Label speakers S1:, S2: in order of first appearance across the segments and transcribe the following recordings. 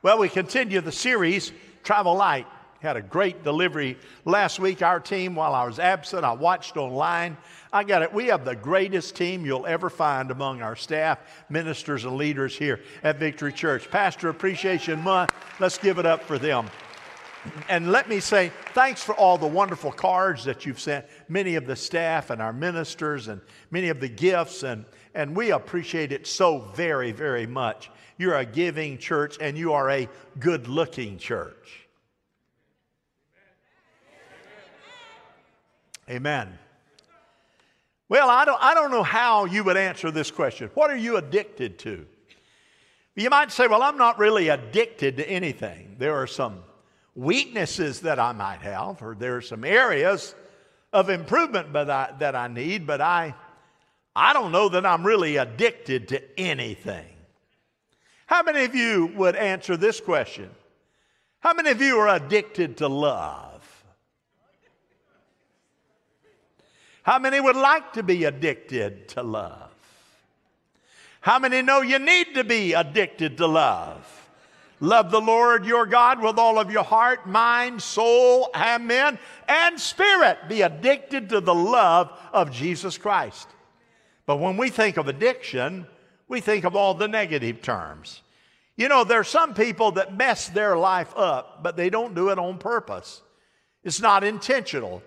S1: Well, we continue the series, Travel Light. Had a great delivery last week. Our team, while I was absent, I watched online. I got it. We have the greatest team you'll ever find among our staff, ministers, and leaders here at Victory Church. Pastor Appreciation Month. Let's give it up for them. And let me say thanks for all the wonderful cards that you've sent, many of the staff and our ministers, and many of the gifts. And, and we appreciate it so very, very much. You're a giving church and you are a good looking church. Amen. Well, I don't, I don't know how you would answer this question. What are you addicted to? You might say, well, I'm not really addicted to anything. There are some weaknesses that I might have, or there are some areas of improvement but I, that I need, but I, I don't know that I'm really addicted to anything. How many of you would answer this question? How many of you are addicted to love? How many would like to be addicted to love? How many know you need to be addicted to love? Love the Lord your God with all of your heart, mind, soul, amen, and spirit. Be addicted to the love of Jesus Christ. But when we think of addiction, we think of all the negative terms. You know, there are some people that mess their life up, but they don't do it on purpose. It's not intentional.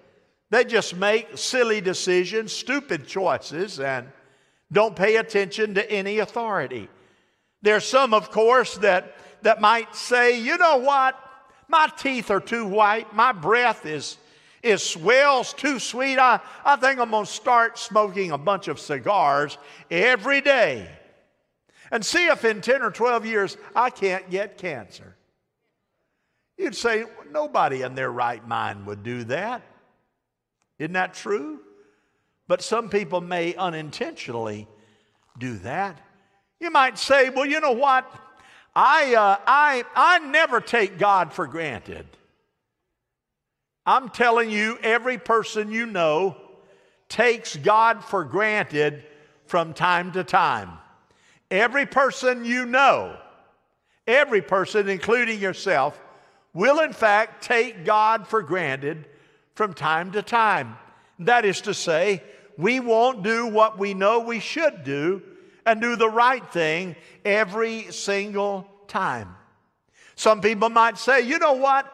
S1: They just make silly decisions, stupid choices, and don't pay attention to any authority. There's some, of course, that, that might say, you know what? My teeth are too white. My breath is, is swells too sweet. I, I think I'm going to start smoking a bunch of cigars every day and see if in 10 or 12 years I can't get cancer. You'd say, nobody in their right mind would do that. Isn't that true? But some people may unintentionally do that. You might say, well, you know what? I, uh, I, I never take God for granted. I'm telling you, every person you know takes God for granted from time to time. Every person you know, every person, including yourself, will in fact take God for granted from time to time. That is to say, we won't do what we know we should do and do the right thing every single time. Some people might say, you know what?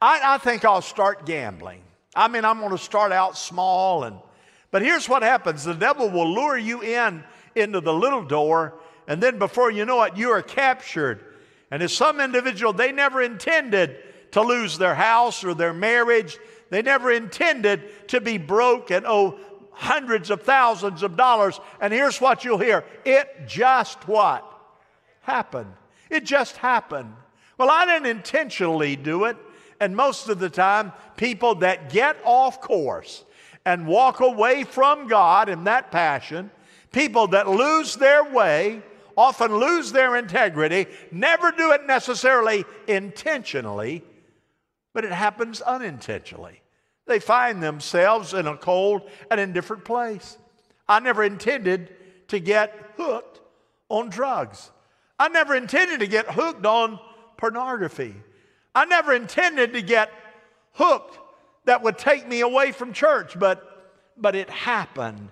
S1: I, I think I'll start gambling. I mean, I'm going to start out small and but here's what happens the devil will lure you in into the little door and then before you know it, you are captured. And as some individual, they never intended to lose their house or their marriage. They never intended to be broke and owe hundreds of thousands of dollars. And here's what you'll hear it just what? Happened. It just happened. Well, I didn't intentionally do it. And most of the time, people that get off course and walk away from God in that passion, people that lose their way, often lose their integrity, never do it necessarily intentionally, but it happens unintentionally. They find themselves in a cold and indifferent place. I never intended to get hooked on drugs. I never intended to get hooked on pornography. I never intended to get hooked that would take me away from church, but, but it happened.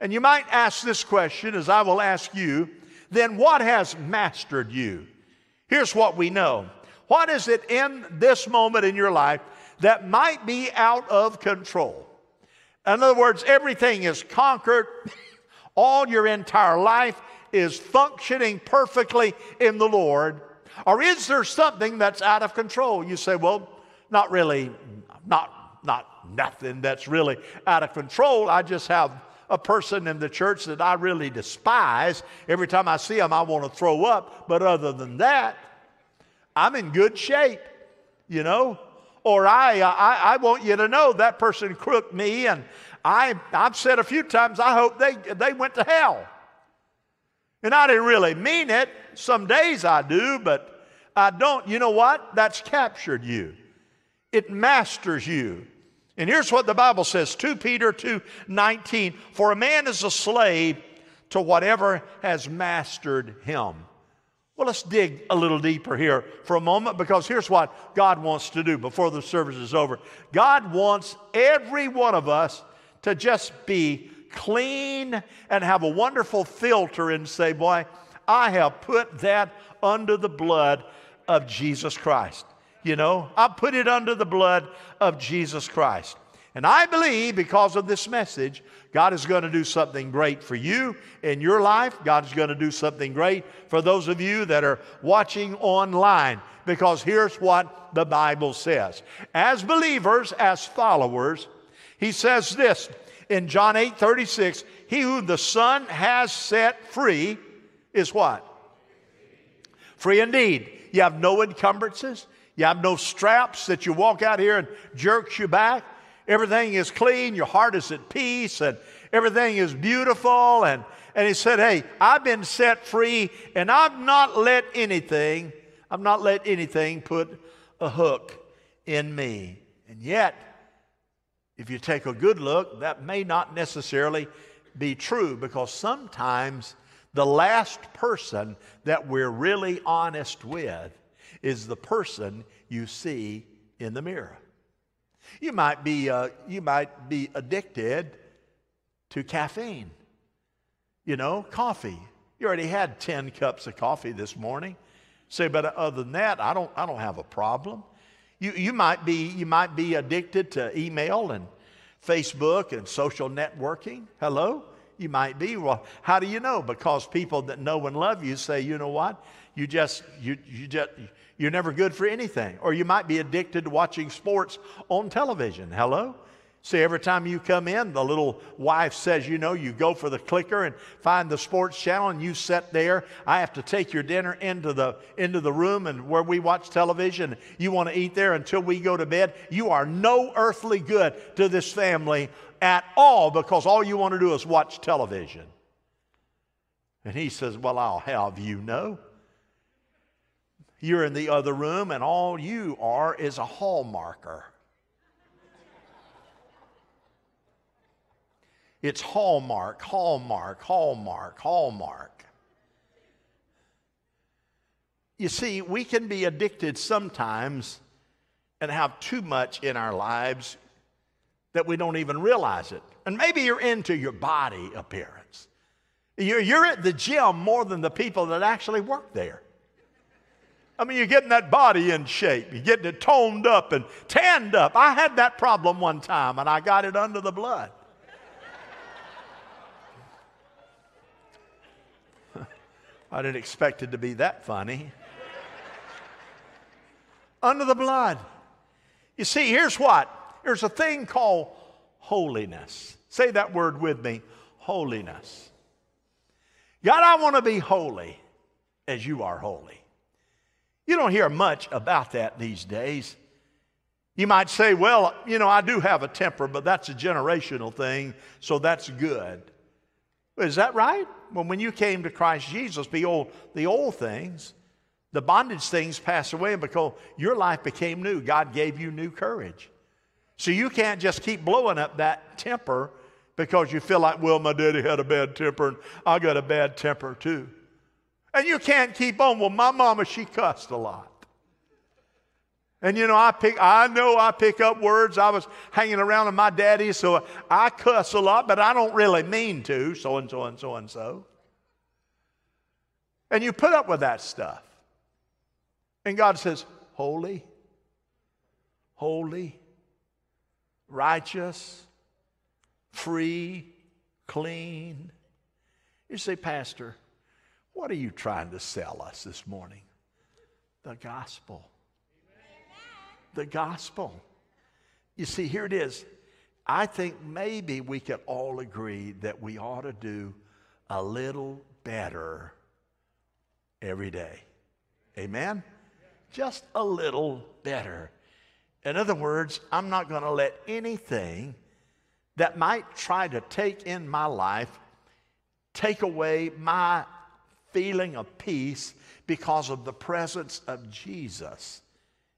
S1: And you might ask this question, as I will ask you then what has mastered you? Here's what we know. What is it in this moment in your life that might be out of control? In other words, everything is conquered, all your entire life is functioning perfectly in the Lord. Or is there something that's out of control? You say, well, not really, not, not nothing that's really out of control. I just have a person in the church that I really despise. Every time I see them, I want to throw up. But other than that, I'm in good shape, you know. Or I, I, I want you to know that person crooked me, and I, I've said a few times, I hope they, they went to hell. And I didn't really mean it. Some days I do, but I don't. You know what? That's captured you. It masters you. And here's what the Bible says 2 Peter 2 19. For a man is a slave to whatever has mastered him. Well, let's dig a little deeper here for a moment because here's what God wants to do before the service is over. God wants every one of us to just be clean and have a wonderful filter and say, Boy, I have put that under the blood of Jesus Christ. You know, I put it under the blood of Jesus Christ. And I believe because of this message, God is going to do something great for you in your life. God is going to do something great for those of you that are watching online. Because here's what the Bible says As believers, as followers, He says this in John 8 36 He who the Son has set free is what? Free indeed. You have no encumbrances. You have no straps that you walk out here and jerks you back. Everything is clean, your heart is at peace, and everything is beautiful. And, and he said, Hey, I've been set free, and I've not let anything, I've not let anything put a hook in me. And yet, if you take a good look, that may not necessarily be true because sometimes the last person that we're really honest with is the person you see in the mirror. You might be, uh, you might be addicted to caffeine. You know, coffee. You already had 10 cups of coffee this morning. Say, but other than that, I don't, I don't have a problem. You, you, might be, you might be addicted to email and Facebook and social networking. Hello? You might be. Well, how do you know? Because people that know and love you say, you know what? You just, you, you just, you're never good for anything. Or you might be addicted to watching sports on television. Hello? See, every time you come in, the little wife says, you know, you go for the clicker and find the sports channel and you sit there. I have to take your dinner into the, into the room and where we watch television. You want to eat there until we go to bed. You are no earthly good to this family at all because all you want to do is watch television. And he says, Well, I'll have you know you're in the other room, and all you are is a hallmarker. It's hallmark, hallmark, hallmark, hallmark. You see, we can be addicted sometimes and have too much in our lives that we don't even realize it. And maybe you're into your body appearance. You're, you're at the gym more than the people that actually work there. I mean, you're getting that body in shape. You're getting it toned up and tanned up. I had that problem one time and I got it under the blood. I didn't expect it to be that funny. under the blood. You see, here's what there's a thing called holiness. Say that word with me holiness. God, I want to be holy as you are holy. You don't hear much about that these days. You might say, well, you know, I do have a temper, but that's a generational thing, so that's good. Is that right? Well, when you came to Christ Jesus, the old, the old things, the bondage things pass away because your life became new. God gave you new courage. So you can't just keep blowing up that temper because you feel like, well, my daddy had a bad temper and I got a bad temper too. And you can't keep on. Well, my mama, she cussed a lot. And you know, I pick, I know I pick up words. I was hanging around with my daddy, so I cuss a lot, but I don't really mean to, so and so and so and so. And you put up with that stuff. And God says, holy, holy, righteous, free, clean. You say, Pastor, what are you trying to sell us this morning? The gospel. The gospel. You see, here it is. I think maybe we could all agree that we ought to do a little better every day. Amen? Just a little better. In other words, I'm not going to let anything that might try to take in my life take away my feeling of peace because of the presence of Jesus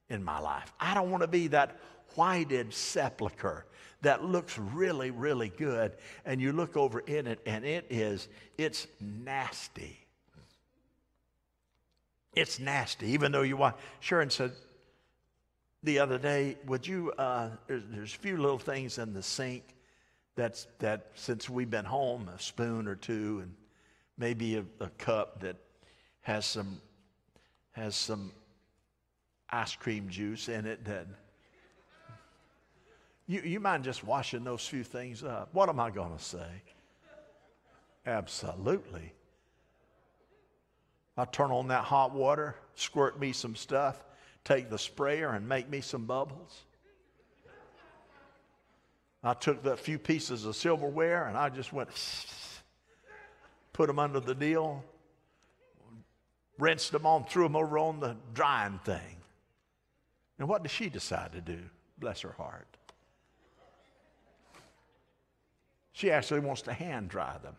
S1: in my life. I don't want to be that whited sepulcher that looks really, really good, and you look over in it and it is, it's nasty. It's nasty, even though you want. Sharon said the other day, would you, uh, there's, there's a few little things in the sink that's, that since we've been home, a spoon or two and maybe a, a cup that has some, has some ice cream juice in it that you, you mind just washing those few things up? What am I going to say? Absolutely. I turn on that hot water, squirt me some stuff, take the sprayer and make me some bubbles. I took the few pieces of silverware and I just went, put them under the deal, rinsed them on, threw them over on the drying thing. And what did she decide to do? Bless her heart. She actually wants to hand dry them.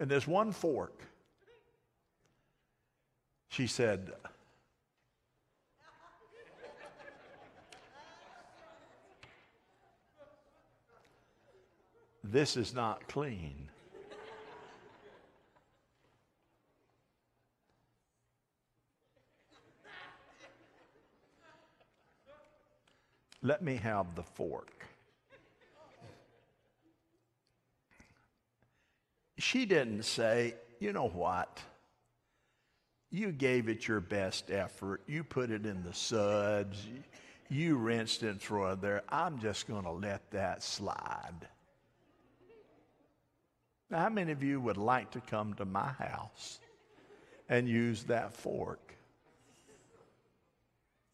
S1: And there's one fork. She said, This is not clean. Let me have the fork. she didn't say, you know what? You gave it your best effort. You put it in the suds. You rinsed it and threw it there. I'm just going to let that slide. Now, how many of you would like to come to my house and use that fork?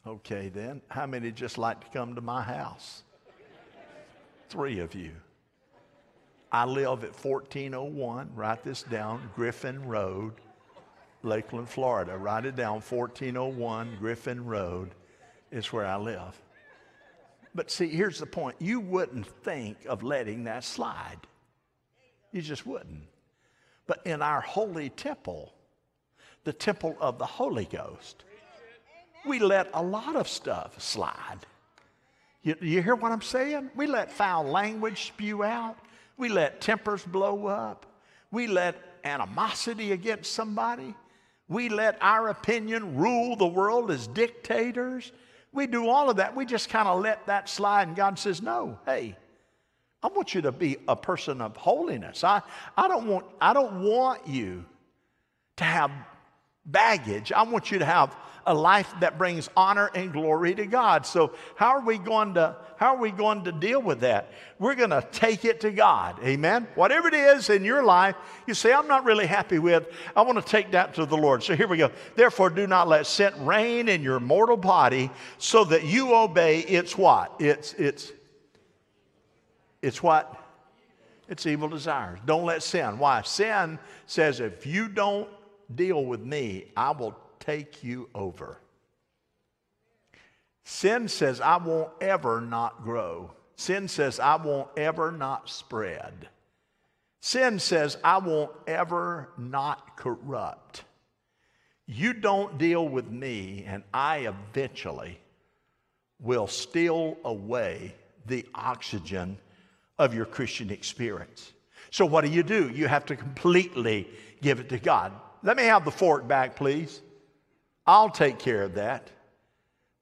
S1: Okay, then. How many just like to come to my house? Three of you. I live at 1401, write this down, Griffin Road, Lakeland, Florida. Write it down, 1401 Griffin Road is where I live. But see, here's the point you wouldn't think of letting that slide. You just wouldn't. But in our holy temple, the temple of the Holy Ghost, we let a lot of stuff slide. You, you hear what I'm saying? We let foul language spew out. We let tempers blow up. We let animosity against somebody. We let our opinion rule the world as dictators. We do all of that. We just kind of let that slide, and God says, No, hey, I want you to be a person of holiness. I, I, don't, want, I don't want you to have baggage. I want you to have a life that brings honor and glory to God. So how are we going to how are we going to deal with that? We're going to take it to God. Amen. Whatever it is in your life, you say I'm not really happy with, I want to take that to the Lord. So here we go. Therefore do not let sin reign in your mortal body so that you obey its what? It's it's it's what? It's evil desires. Don't let sin. Why? Sin says if you don't deal with me, I will take you over. Sin says, I won't ever not grow. Sin says, I won't ever not spread. Sin says, I won't ever not corrupt. You don't deal with me, and I eventually will steal away the oxygen of your Christian experience. So, what do you do? You have to completely give it to God. Let me have the fork back, please. I'll take care of that.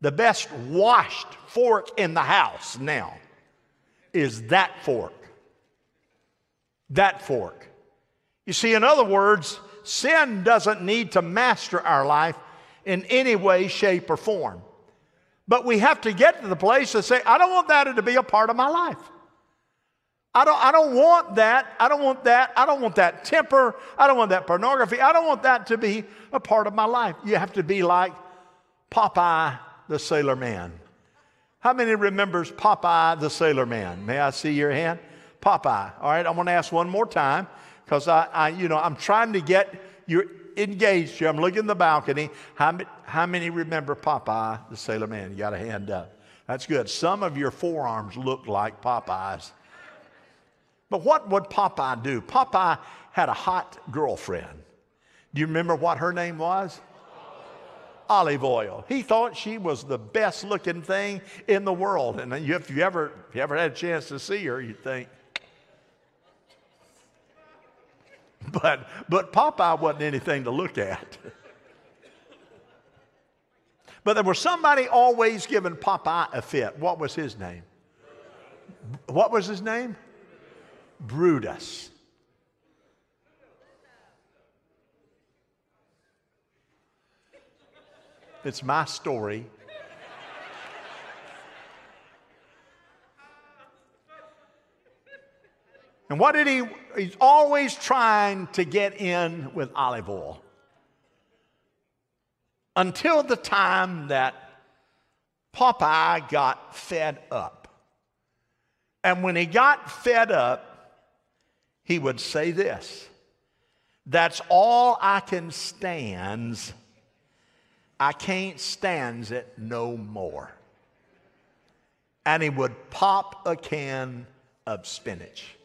S1: The best washed fork in the house now is that fork. That fork. You see, in other words, sin doesn't need to master our life in any way, shape, or form. But we have to get to the place to say, I don't want that to be a part of my life. I don't, I don't want that. I don't want that. I don't want that temper. I don't want that pornography. I don't want that to be a part of my life. You have to be like Popeye the Sailor Man. How many remembers Popeye the Sailor Man? May I see your hand? Popeye. All right, I'm going to ask one more time because I, I, you know, I'm trying to get you engaged here. I'm looking in the balcony. How, how many remember Popeye the Sailor Man? You got a hand up. That's good. Some of your forearms look like Popeye's. But what would Popeye do? Popeye had a hot girlfriend. Do you remember what her name was? Olive Oyl. He thought she was the best looking thing in the world. And if you ever, if you ever had a chance to see her, you'd think, but, but Popeye wasn't anything to look at. But there was somebody always giving Popeye a fit. What was his name? What was his name? Brutus. It's my story. And what did he? He's always trying to get in with Olive Oyl until the time that Popeye got fed up. And when he got fed up, he would say this That's all I can stands. I can't stands it no more. And he would pop a can of spinach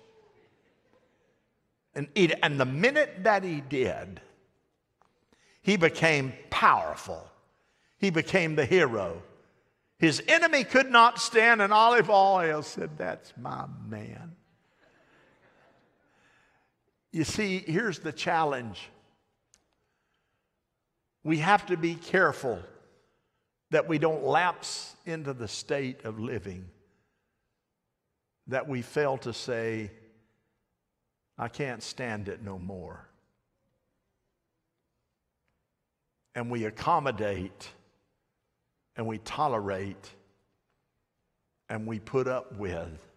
S1: and eat it. And the minute that he did, he became powerful. He became the hero. His enemy could not stand, and Olive Oyl said, That's my man. You see, here's the challenge. We have to be careful that we don't lapse into the state of living, that we fail to say, I can't stand it no more. and we accommodate and we tolerate and we put up with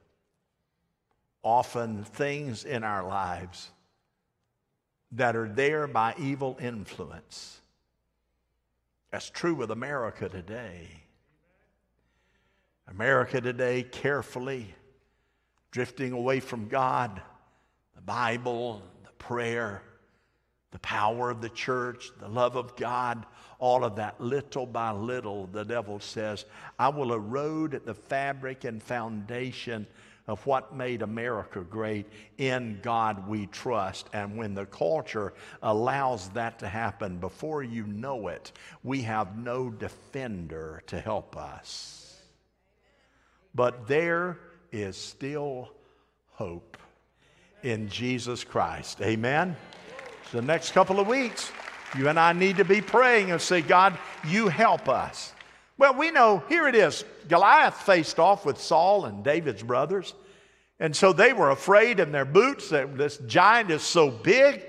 S1: often things in our lives that are there by evil influence. That's true with America today. America today, carefully drifting away from God, the Bible, the prayer, the power of the church, the love of God, all of that, little by little, the devil says, I will erode the fabric and foundation of what made America great. In God we trust. And when the culture allows that to happen, before you know it, we have no defender to help us. But there is still hope in Jesus Christ. Amen. The next couple of weeks, you and I need to be praying and say, God, you help us. Well, we know, here it is. Goliath faced off with Saul and David's brothers. And so they were afraid in their boots that this giant is so big.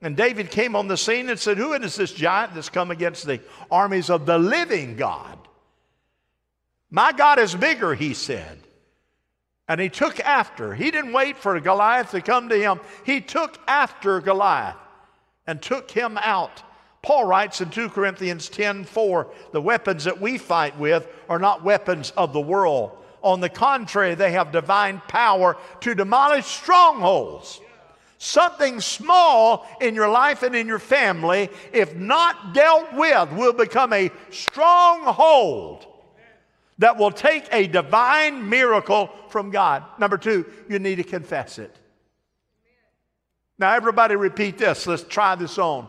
S1: And David came on the scene and said, Who is this giant that's come against the armies of the living God? My God is bigger, he said. And he took after. He didn't wait for Goliath to come to him, he took after Goliath and took him out. Paul writes in 2 Corinthians 10 4, the weapons that we fight with are not weapons of the world. On the contrary, they have divine power to demolish strongholds. Something small in your life and in your family, if not dealt with, will become a stronghold that will take a divine miracle from God. Number two, you need to confess it. Now, everybody repeat this. Let's try this on.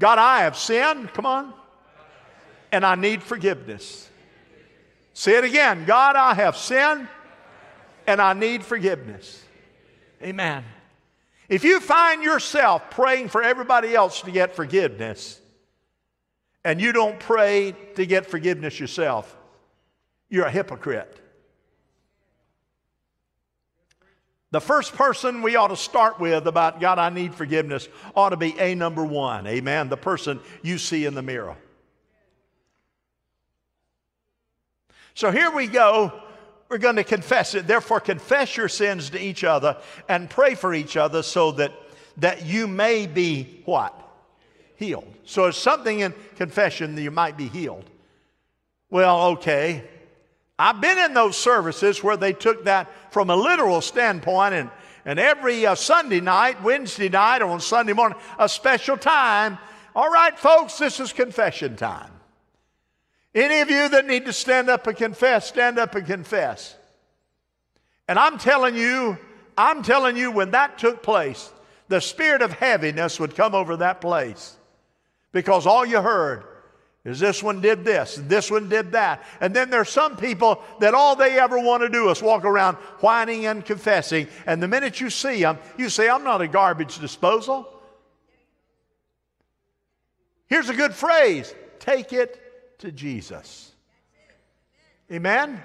S1: God, I have sinned. Come on. And I need forgiveness. Say it again. God, I have sinned and I need forgiveness. Amen. If you find yourself praying for everybody else to get forgiveness and you don't pray to get forgiveness yourself, you're a hypocrite. The first person we ought to start with about God, I need forgiveness, ought to be a number one. Amen. The person you see in the mirror. So here we go. We're going to confess it. Therefore, confess your sins to each other and pray for each other so that, that you may be what? Healed. So it's something in confession that you might be healed. Well, okay. I've been in those services where they took that from a literal standpoint, and, and every uh, Sunday night, Wednesday night, or on Sunday morning, a special time. All right, folks, this is confession time. Any of you that need to stand up and confess, stand up and confess. And I'm telling you, I'm telling you, when that took place, the spirit of heaviness would come over that place because all you heard Is this one did this, this one did that. And then there's some people that all they ever want to do is walk around whining and confessing. And the minute you see them, you say, I'm not a garbage disposal. Here's a good phrase take it to Jesus. Amen?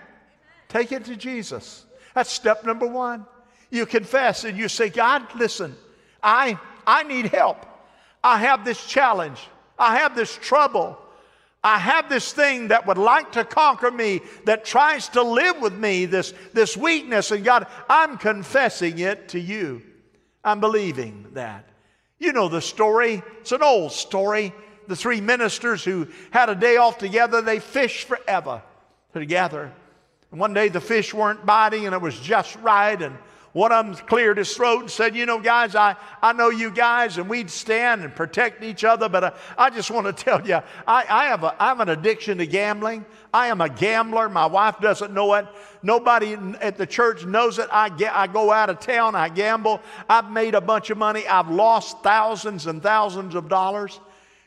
S1: Take it to Jesus. That's step number one. You confess and you say, God, listen, I, I need help. I have this challenge. I have this trouble. I have this thing that would like to conquer me, that tries to live with me, this, this weakness. And God, I'm confessing it to you. I'm believing that. You know the story. It's an old story. The three ministers who had a day off together, they fished forever together. And one day the fish weren't biting and it was just right. And one of them cleared his throat and said, You know, guys, I, I know you guys, and we'd stand and protect each other, but I, I just want to tell you, I, I, have a, I have an addiction to gambling. I am a gambler. My wife doesn't know it. Nobody at the church knows it. I, get, I go out of town, I gamble. I've made a bunch of money. I've lost thousands and thousands of dollars.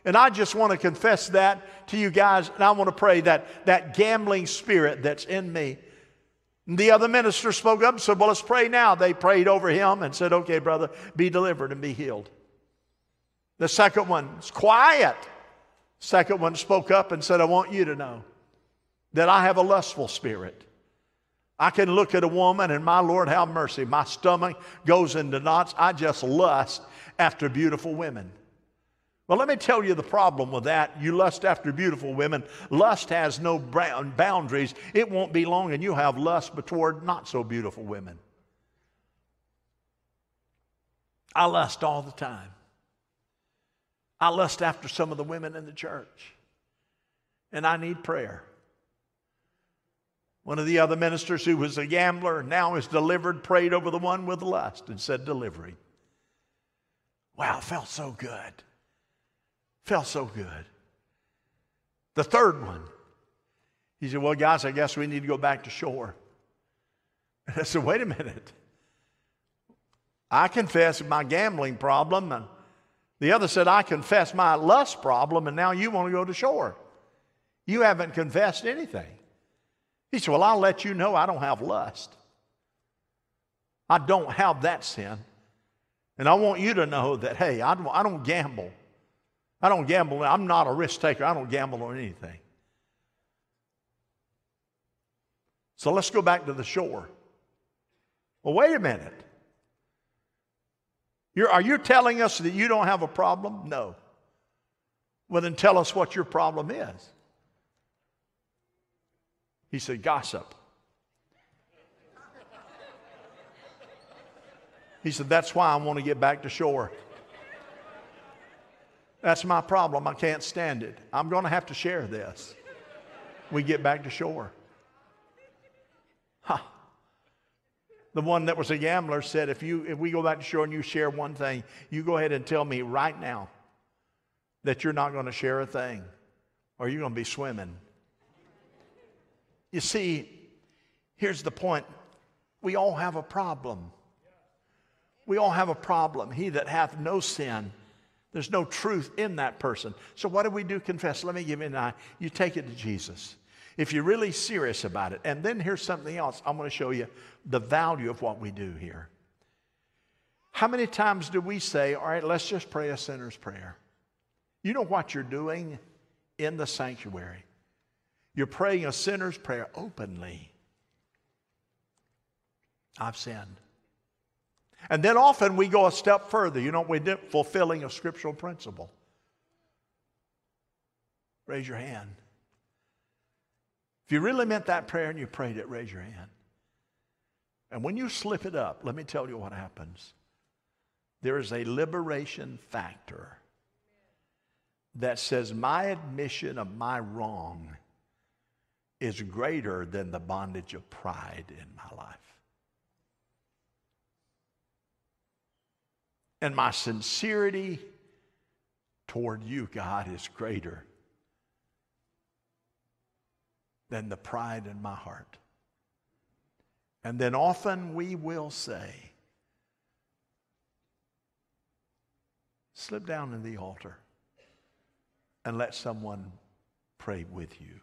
S1: And I just want to confess that to you guys, and I want to pray that that gambling spirit that's in me the other minister spoke up and said, Well, let's pray now. They prayed over him and said, Okay, brother, be delivered and be healed. The second one was quiet. Second one spoke up and said, I want you to know that I have a lustful spirit. I can look at a woman and my Lord, have mercy. My stomach goes into knots. I just lust after beautiful women. Well, let me tell you the problem with that. You lust after beautiful women. Lust has no boundaries. It won't be long, and you'll have lust toward not so beautiful women. I lust all the time. I lust after some of the women in the church, and I need prayer. One of the other ministers who was a gambler now is delivered, prayed over the one with lust, and said, Delivery. Wow, felt so good. Felt so good. The third one, he said, Well, guys, I guess we need to go back to shore. And I said, Wait a minute. I confess my gambling problem. And the other said, I confess my lust problem, and now you want to go to shore. You haven't confessed anything. He said, Well, I'll let you know I don't have lust. I don't have that sin. And I want you to know that, hey, I don't, I don't gamble. I don't gamble. I'm not a risk taker. I don't gamble on anything. So let's go back to the shore. Well, wait a minute. You're, are you telling us that you don't have a problem? No. Well, then tell us what your problem is. He said, Gossip. He said, That's why I want to get back to shore. That's my problem. I can't stand it. I'm going to have to share this. We get back to shore. Huh. The one that was a gambler said, if, you, if we go back to shore and you share one thing, you go ahead and tell me right now that you're not going to share a thing or you're going to be swimming. You see, here's the point we all have a problem. We all have a problem. He that hath no sin, there's no truth in that person. So, what do we do? Confess. Let me give you an eye. You take it to Jesus. If you're really serious about it. And then here's something else. I'm going to show you the value of what we do here. How many times do we say, all right, let's just pray a sinner's prayer? You know what you're doing in the sanctuary? You're praying a sinner's prayer openly. I've sinned. And then often we go a step further. You know, we did fulfilling a scriptural principle. Raise your hand. If you really meant that prayer and you prayed it, raise your hand. And when you slip it up, let me tell you what happens. There is a liberation factor that says my admission of my wrong is greater than the bondage of pride in my life. And my sincerity toward you, God, is greater than the pride in my heart. And then often we will say, slip down in the altar and let someone pray with you.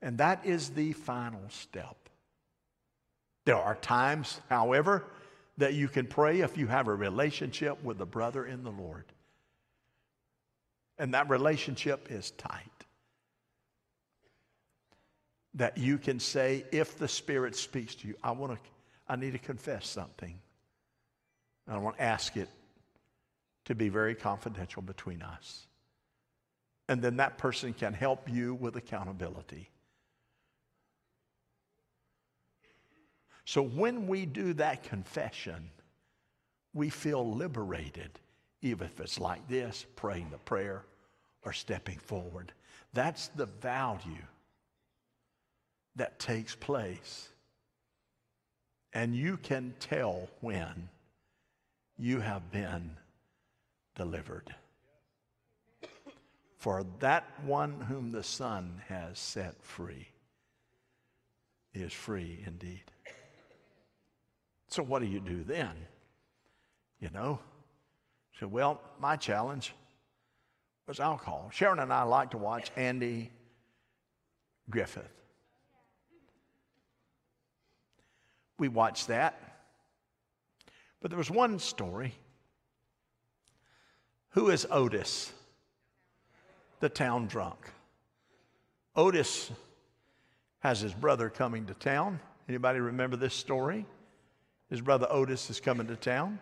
S1: And that is the final step. There are times, however, that you can pray if you have a relationship with a brother in the Lord. And that relationship is tight. That you can say, if the Spirit speaks to you, I want to, I need to confess something. And I want to ask it to be very confidential between us. And then that person can help you with accountability. So when we do that confession, we feel liberated, even if it's like this praying the prayer or stepping forward. That's the value that takes place. And you can tell when you have been delivered. For that one whom the Son has set free is free indeed. So, what do you do then? You know? So, well, my challenge was alcohol. Sharon and I like to watch Andy Griffith. We watched that. But there was one story. Who is Otis, the town drunk? Otis has his brother coming to town. Anybody remember this story? His brother Otis is coming to town.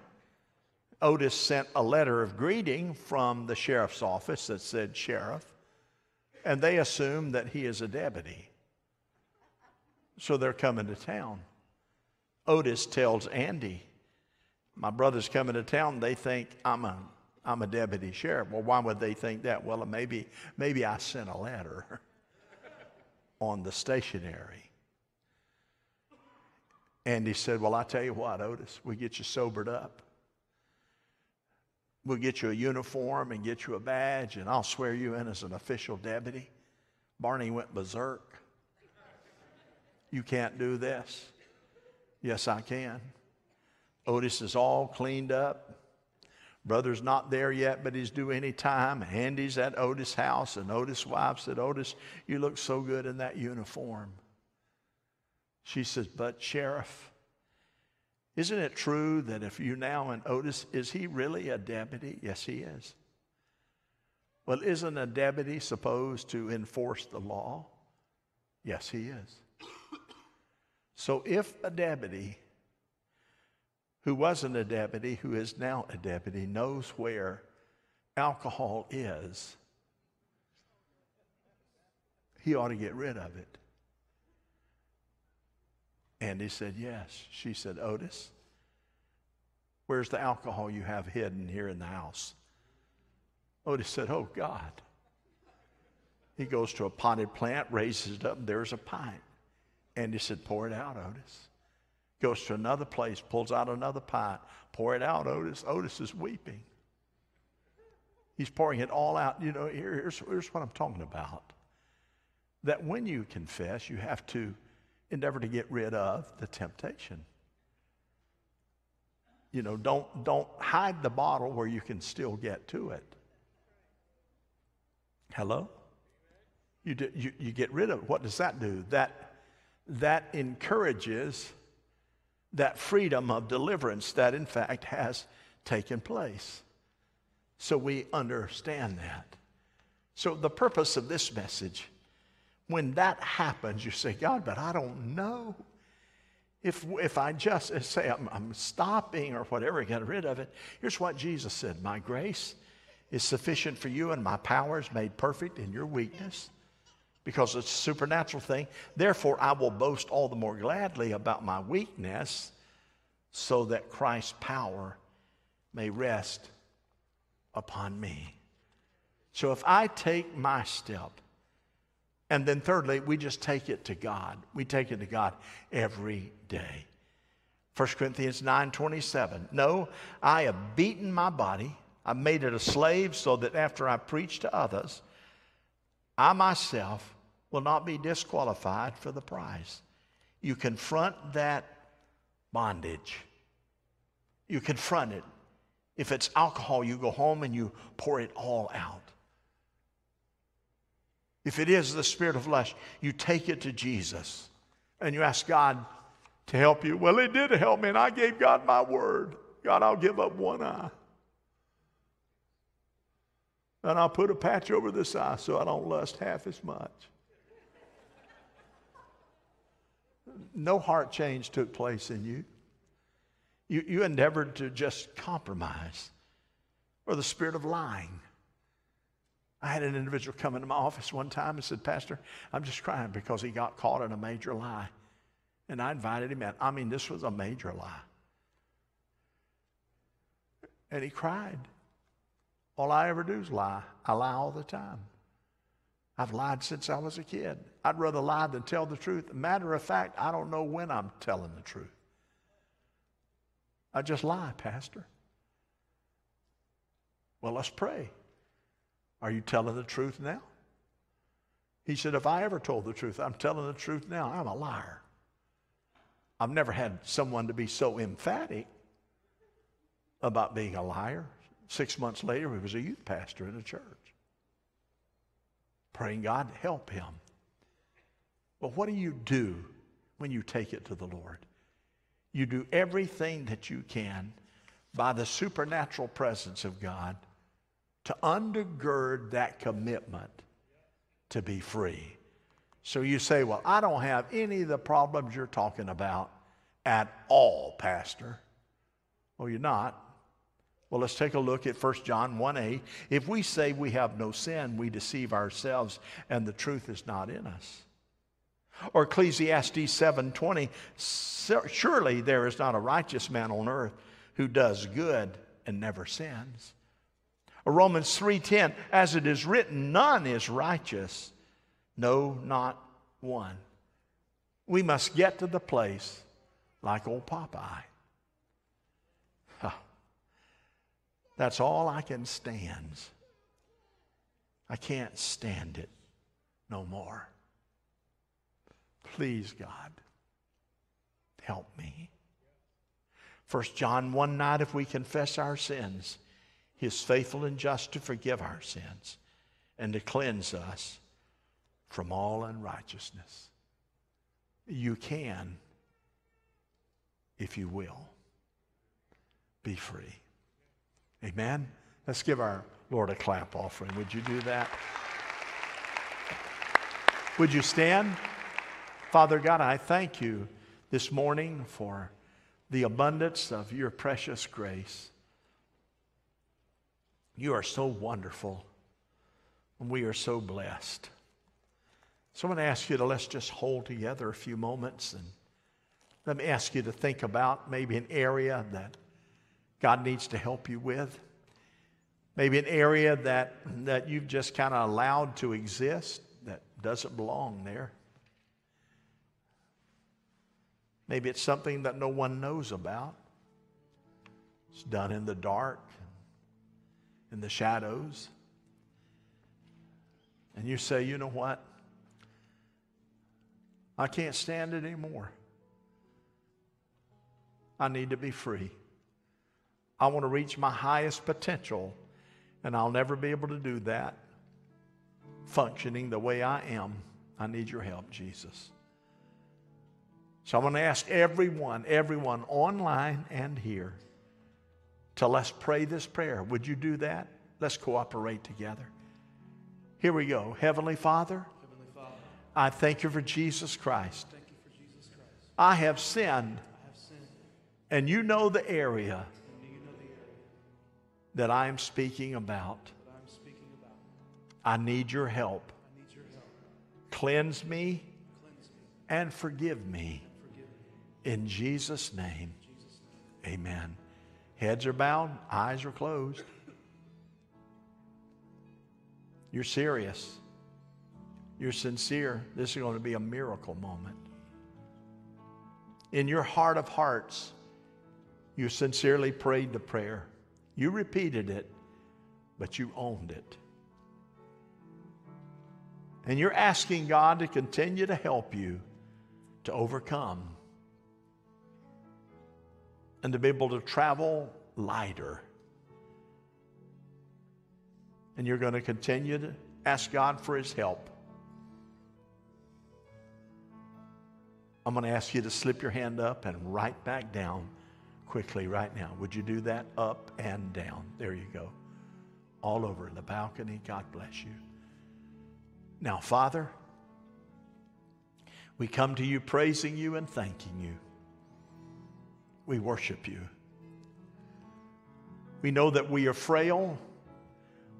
S1: Otis sent a letter of greeting from the sheriff's office that said sheriff, and they assume that he is a deputy. So they're coming to town. Otis tells Andy, My brother's coming to town. They think I'm a, I'm a deputy sheriff. Well, why would they think that? Well, maybe, maybe I sent a letter on the stationery. And he said, Well, I tell you what, Otis, we get you sobered up. We'll get you a uniform and get you a badge, and I'll swear you in as an official deputy. Barney went berserk. You can't do this. Yes, I can. Otis is all cleaned up. Brother's not there yet, but he's due any time. Andy's at Otis' house, and Otis' wife said, Otis, you look so good in that uniform. She says, But, Sheriff, isn't it true that if you now and Otis, is he really a deputy? Yes, he is. Well, isn't a deputy supposed to enforce the law? Yes, he is. So if a deputy who wasn't a deputy, who is now a deputy, knows where alcohol is, he ought to get rid of it. Andy said, Yes. She said, Otis, where's the alcohol you have hidden here in the house? Otis said, Oh, God. He goes to a potted plant, raises it up, there's a pint. he said, Pour it out, Otis. Goes to another place, pulls out another pint. Pour it out, Otis. Otis is weeping. He's pouring it all out. You know, here, here's, here's what I'm talking about. That when you confess, you have to endeavor to get rid of the temptation. You know, don't, don't hide the bottle where you can still get to it. Hello? You, do, you, you get rid of it. What does that do? That, that encourages that freedom of deliverance that, in fact, has taken place. So we understand that. So, the purpose of this message when that happens, you say, God, but I don't know. If, if I just uh, say I'm, I'm stopping or whatever, get rid of it, here's what Jesus said My grace is sufficient for you, and my power is made perfect in your weakness because it's a supernatural thing. Therefore, I will boast all the more gladly about my weakness so that Christ's power may rest upon me. So if I take my step, and then thirdly, we just take it to God. We take it to God every day. 1 Corinthians 9:27. No, I have beaten my body. I've made it a slave so that after I preach to others, I myself will not be disqualified for the prize. You confront that bondage. You confront it. If it's alcohol, you go home and you pour it all out. If it is the spirit of lust, you take it to Jesus and you ask God to help you. Well, He did help me, and I gave God my word. God, I'll give up one eye. And I'll put a patch over this eye so I don't lust half as much. No heart change took place in you. You, you endeavored to just compromise or the spirit of lying. I had an individual come into my office one time and said, Pastor, I'm just crying because he got caught in a major lie. And I invited him in. I mean, this was a major lie. And he cried. All I ever do is lie. I lie all the time. I've lied since I was a kid. I'd rather lie than tell the truth. Matter of fact, I don't know when I'm telling the truth. I just lie, Pastor. Well, let's pray. Are you telling the truth now? He said, If I ever told the truth, I'm telling the truth now. I'm a liar. I've never had someone to be so emphatic about being a liar. Six months later, he was a youth pastor in a church. Praying God to help him. But what do you do when you take it to the Lord? You do everything that you can by the supernatural presence of God to undergird that commitment to be free. So you say, Well, I don't have any of the problems you're talking about at all, Pastor. Well, you're not. Well, let's take a look at 1 John 1 8. If we say we have no sin, we deceive ourselves and the truth is not in us. Or Ecclesiastes 7:20, surely there is not a righteous man on earth who does good and never sins. Romans 3:10, as it is written, none is righteous, no not one. We must get to the place like old Popeye. Huh. That's all I can stand. I can't stand it no more. Please, God, help me. First John 1 9, if we confess our sins, he is faithful and just to forgive our sins and to cleanse us from all unrighteousness. You can, if you will, be free. Amen? Let's give our Lord a clap offering. Would you do that? Would you stand? Father God, I thank you this morning for the abundance of your precious grace. You are so wonderful, and we are so blessed. So I'm going to ask you to let's just hold together a few moments and let me ask you to think about maybe an area that God needs to help you with. Maybe an area that, that you've just kind of allowed to exist that doesn't belong there. Maybe it's something that no one knows about. It's done in the dark, in the shadows. And you say, you know what? I can't stand it anymore. I need to be free. I want to reach my highest potential, and I'll never be able to do that functioning the way I am. I need your help, Jesus. So I'm going to ask everyone, everyone online and here, to let's pray this prayer. Would you do that? Let's cooperate together. Here we go. Heavenly Father, Heavenly Father I thank you for Jesus Christ. For Jesus Christ. I, have sinned, I have sinned, and you know the area, know the area that I am speaking about. I'm speaking about. I need your help. Cleanse me and forgive me. In Jesus' name, amen. Heads are bowed, eyes are closed. You're serious. You're sincere. This is going to be a miracle moment. In your heart of hearts, you sincerely prayed the prayer. You repeated it, but you owned it. And you're asking God to continue to help you to overcome and to be able to travel lighter. And you're going to continue to ask God for His help. I'm going to ask you to slip your hand up and right back down quickly right now. Would you do that? Up and down. There you go. All over the balcony. God bless you. Now, Father, we come to you praising you and thanking you we worship you. We know that we are frail.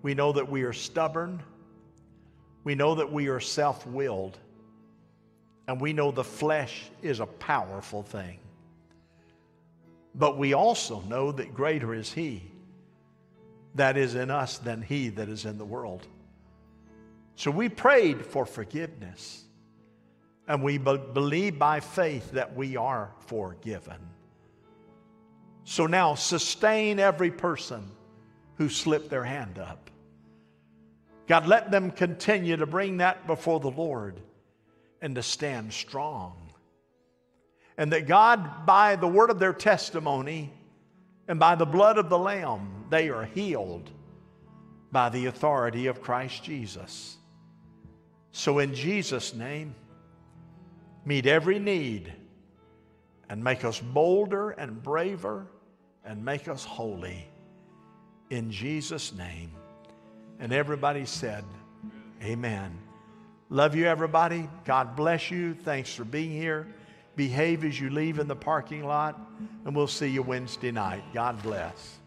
S1: We know that we are stubborn. We know that we are self willed. And we know the flesh is a powerful thing. But we also know that greater is He that is in us than He that is in the world. So we prayed for forgiveness. And we be- believe by faith that we are forgiven. So now sustain every person who slipped their hand up. God, let them continue to bring that before the Lord and to stand strong. And that God, by the word of their testimony and by the blood of the Lamb, they are healed by the authority of Christ Jesus. So, in Jesus' name, meet every need and make us bolder and braver and make us holy. In Jesus' name. And everybody said, Amen. Love you, everybody. God bless you. Thanks for being here. Behave as you leave in the parking lot, and we'll see you Wednesday night. God bless.